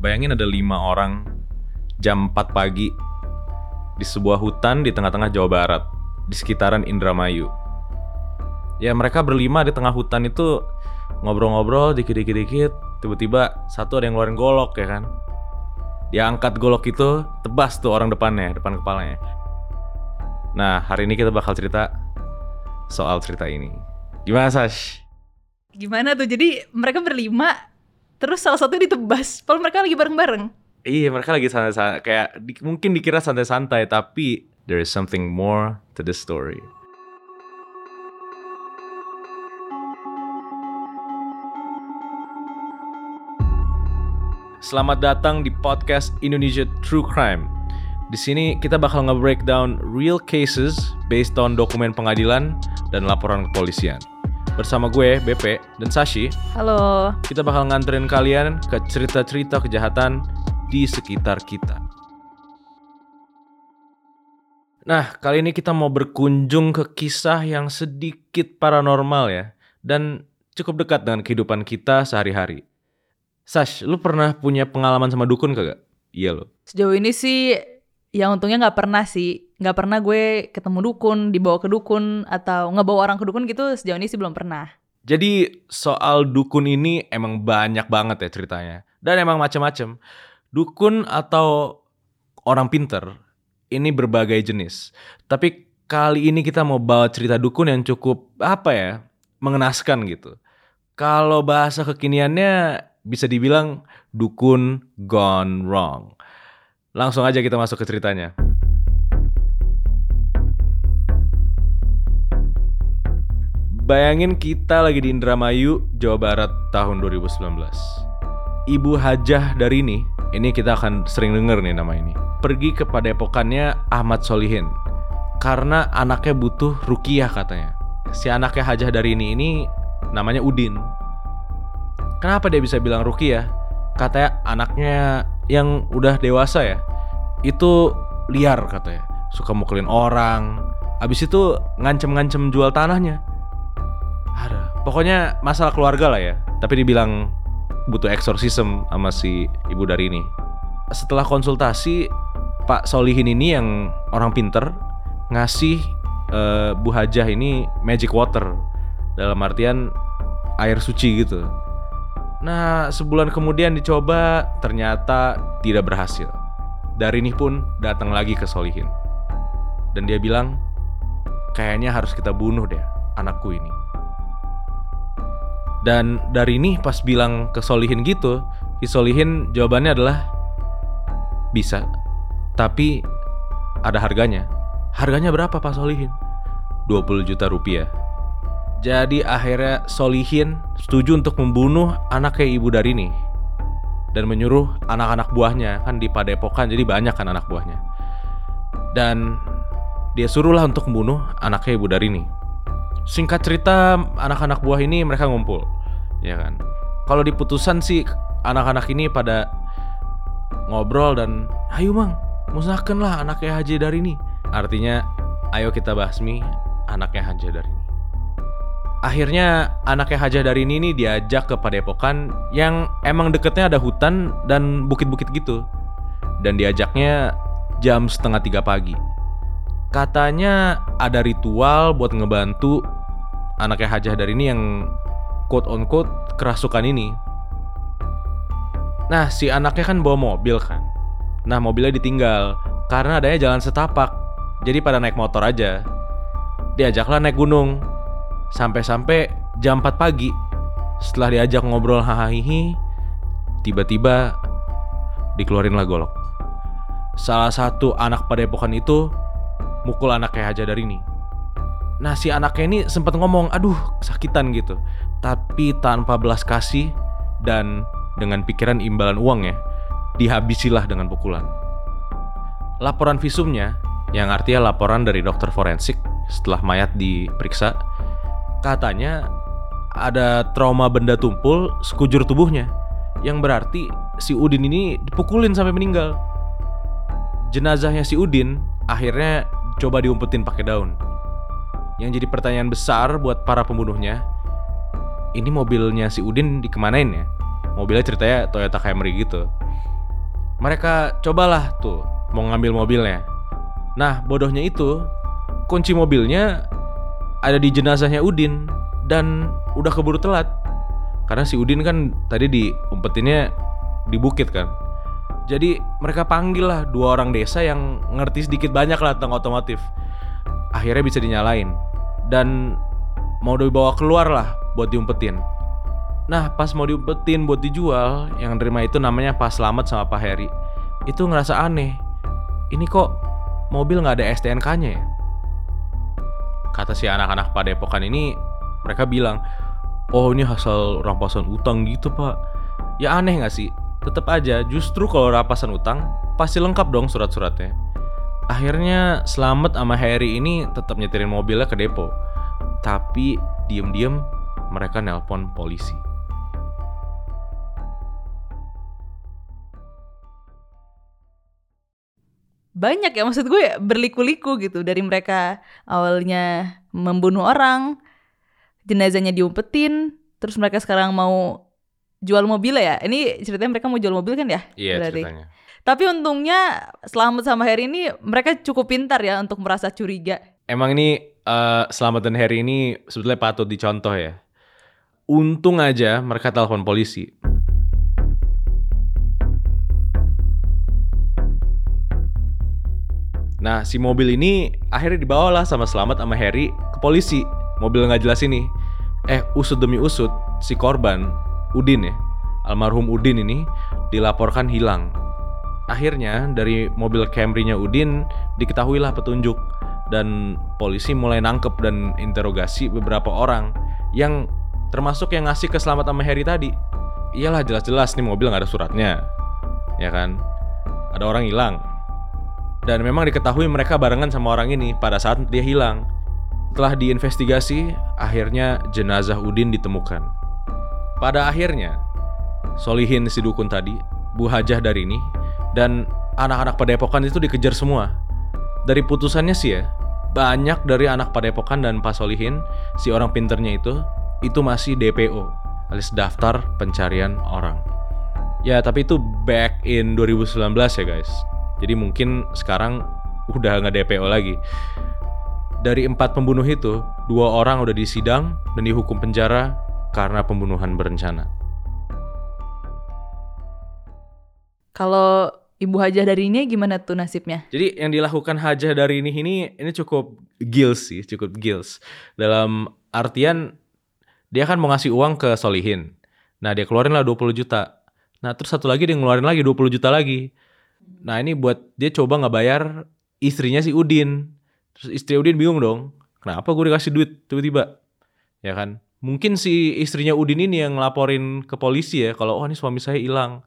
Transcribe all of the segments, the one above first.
Bayangin ada lima orang jam 4 pagi di sebuah hutan di tengah-tengah Jawa Barat, di sekitaran Indramayu. Ya mereka berlima di tengah hutan itu ngobrol-ngobrol dikit-dikit-dikit, tiba-tiba satu ada yang ngeluarin golok ya kan. Dia angkat golok itu, tebas tuh orang depannya, depan kepalanya. Nah, hari ini kita bakal cerita soal cerita ini. Gimana, Sash? Gimana tuh? Jadi mereka berlima, terus salah satu ditebas. Padahal mereka lagi bareng-bareng. Iya, mereka lagi santai-santai. Kayak di- mungkin dikira santai-santai, tapi there is something more to the story. Selamat datang di podcast Indonesia True Crime. Di sini kita bakal nge-breakdown real cases based on dokumen pengadilan dan laporan kepolisian. Bersama gue, BP, dan Sashi, Halo. kita bakal nganterin kalian ke cerita-cerita kejahatan di sekitar kita. Nah, kali ini kita mau berkunjung ke kisah yang sedikit paranormal ya, dan cukup dekat dengan kehidupan kita sehari-hari. Sash, lu pernah punya pengalaman sama dukun kagak? Iya lo. Sejauh ini sih, yang untungnya nggak pernah sih. Nggak pernah gue ketemu dukun, dibawa ke dukun, atau ngebawa orang ke dukun gitu sejauh ini sih belum pernah. Jadi soal dukun ini emang banyak banget ya ceritanya. Dan emang macam-macam. Dukun atau orang pinter ini berbagai jenis. Tapi kali ini kita mau bawa cerita dukun yang cukup apa ya? mengenaskan gitu. Kalau bahasa kekiniannya bisa dibilang dukun gone wrong. Langsung aja kita masuk ke ceritanya. Bayangin kita lagi di Indramayu, Jawa Barat tahun 2019. Ibu Hajah dari ini, ini kita akan sering denger nih nama ini. Pergi ke padepokannya Ahmad Solihin. Karena anaknya butuh rukiah katanya. Si anaknya Hajah dari ini ini namanya Udin. Kenapa dia bisa bilang rukiah? Katanya anaknya yang udah dewasa ya, itu liar katanya. Suka mukulin orang. Abis itu ngancem-ngancem jual tanahnya. Pokoknya masalah keluarga lah ya. Tapi dibilang butuh eksorsism sama si ibu dari ini. Setelah konsultasi, Pak Solihin ini yang orang pinter ngasih eh, Bu Hajah ini magic water dalam artian air suci gitu. Nah, sebulan kemudian dicoba, ternyata tidak berhasil. Dari ini pun datang lagi ke Solihin. Dan dia bilang, kayaknya harus kita bunuh deh anakku ini. Dan dari ini pas bilang ke Solihin gitu, si Solihin jawabannya adalah bisa, tapi ada harganya. Harganya berapa Pak Solihin? 20 juta rupiah. Jadi akhirnya Solihin setuju untuk membunuh anaknya ibu dari ini dan menyuruh anak-anak buahnya kan di padepokan jadi banyak kan anak buahnya dan dia suruhlah untuk membunuh anaknya ibu dari ini singkat cerita anak-anak buah ini mereka ngumpul ya kan kalau di putusan sih anak-anak ini pada ngobrol dan ayo mang musnahkan lah anaknya Haji dari ini artinya ayo kita basmi anaknya Haji dari ini Akhirnya anaknya Hajah dari ini nih diajak ke padepokan yang emang deketnya ada hutan dan bukit-bukit gitu. Dan diajaknya jam setengah tiga pagi. Katanya ada ritual buat ngebantu anaknya Hajah dari ini yang quote on quote kerasukan ini. Nah si anaknya kan bawa mobil kan. Nah mobilnya ditinggal karena adanya jalan setapak. Jadi pada naik motor aja. Diajaklah naik gunung. Sampai-sampai jam 4 pagi Setelah diajak ngobrol hahaha Tiba-tiba Dikeluarin lah golok Salah satu anak padepokan itu Mukul anaknya Haja dari ini Nah si anaknya ini sempat ngomong Aduh sakitan gitu. Tapi tanpa belas kasih Dan dengan pikiran imbalan uang ya Dihabisilah dengan pukulan. Laporan visumnya Yang artinya laporan dari dokter forensik Setelah mayat diperiksa katanya ada trauma benda tumpul sekujur tubuhnya yang berarti si Udin ini dipukulin sampai meninggal. Jenazahnya si Udin akhirnya coba diumpetin pakai daun. Yang jadi pertanyaan besar buat para pembunuhnya, ini mobilnya si Udin dikemanain ya? Mobilnya ceritanya Toyota Camry gitu. Mereka cobalah tuh mau ngambil mobilnya. Nah, bodohnya itu kunci mobilnya ada di jenazahnya Udin dan udah keburu telat. Karena si Udin kan tadi diumpetinnya di bukit kan. Jadi mereka panggil lah dua orang desa yang ngerti sedikit banyak lah tentang otomotif. Akhirnya bisa dinyalain dan mau dibawa keluar lah buat diumpetin. Nah pas mau diumpetin buat dijual Yang nerima itu namanya Pak Slamet sama Pak Heri Itu ngerasa aneh Ini kok mobil nggak ada STNK-nya ya? Kata si anak-anak padepokan ini Mereka bilang Oh ini hasil rampasan utang gitu pak Ya aneh nggak sih? Tetap aja justru kalau rampasan utang Pasti lengkap dong surat-suratnya. Akhirnya Slamet sama Harry ini tetap nyetirin mobilnya ke depo. Tapi diem-diem mereka nelpon polisi. Banyak ya maksud gue berliku-liku gitu. Dari mereka awalnya membunuh orang jenazahnya diumpetin terus mereka sekarang mau jual mobil ya ini ceritanya mereka mau jual mobil kan ya Iya berarti ceritanya tapi untungnya Selamat sama Harry ini mereka cukup pintar ya untuk merasa curiga Emang ini eh, Selamat dan Harry ini sebetulnya patut dicontoh ya. Untung aja mereka telepon polisi. Nah si mobil ini akhirnya dibawalah sama Selamat sama Harry ke polisi. Mobil nggak jelas ini. Eh usut demi usut si korban Udin ya, almarhum Udin ini dilaporkan hilang. Akhirnya dari mobil Camry-nya Udin diketahuilah petunjuk dan polisi mulai nangkep dan interogasi beberapa orang yang termasuk yang ngasih ke Selamat sama Harry tadi. Iyalah jelas-jelas nih mobil nggak ada suratnya, ya kan? Ada orang hilang. Dan memang diketahui mereka barengan sama orang ini pada saat dia hilang. Setelah diinvestigasi, akhirnya jenazah Udin ditemukan. Pada akhirnya, Solihin si dukun tadi, Bu Hajah dari ini, dan anak-anak padepokan itu dikejar semua. Dari putusannya sih ya, banyak dari anak padepokan dan Pak Solihin, si orang pinternya itu, itu masih DPO, alias daftar pencarian orang. Ya, tapi itu back in 2019 ya guys. Jadi mungkin sekarang udah nggak DPO lagi. Dari empat pembunuh itu, dua orang udah disidang dan dihukum penjara karena pembunuhan berencana. kalau Ibu Hajah dari ini gimana tuh nasibnya Jadi yang dilakukan hajah dari ini ini ini cukup gils sih, cukup gils. Dalam artian dia kan mau ngasih uang ke Solihin. Nah, dia keluarin lah 20 juta. Nah, terus satu lagi dia ngeluarin lagi 20 juta lagi. Nah, ini buat dia coba nggak bayar istrinya si Udin. Terus istri Udin bingung dong. Kenapa gue dikasih duit tiba-tiba? Ya kan? Mungkin si istrinya Udin ini yang ngelaporin ke polisi ya kalau oh ini suami saya hilang.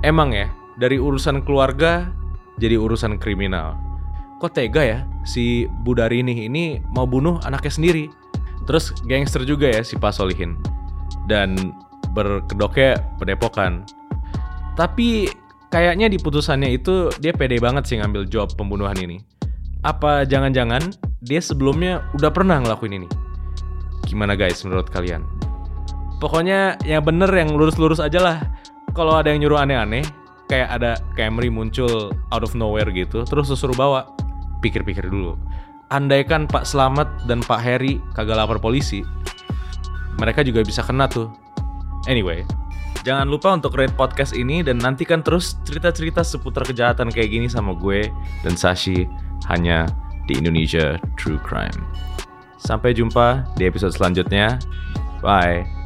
Emang ya, dari urusan keluarga jadi urusan kriminal. Kok tega ya si Budarini ini mau bunuh anaknya sendiri? Terus gangster juga ya si Pak Solihin. Dan berkedoknya pedepokan. Tapi kayaknya di putusannya itu dia pede banget sih ngambil job pembunuhan ini. Apa jangan-jangan dia sebelumnya udah pernah ngelakuin ini? Gimana guys menurut kalian? Pokoknya yang bener yang lurus-lurus aja lah kalau ada yang nyuruh aneh-aneh, kayak ada Camry muncul out of nowhere gitu, terus suruh bawa, pikir-pikir dulu. Andaikan Pak Slamet dan Pak Harry kagak lapor polisi, mereka juga bisa kena tuh. Anyway, jangan lupa untuk rate podcast ini dan nantikan terus cerita-cerita seputar kejahatan kayak gini sama gue dan Sashi hanya di Indonesia True Crime. Sampai jumpa di episode selanjutnya. Bye.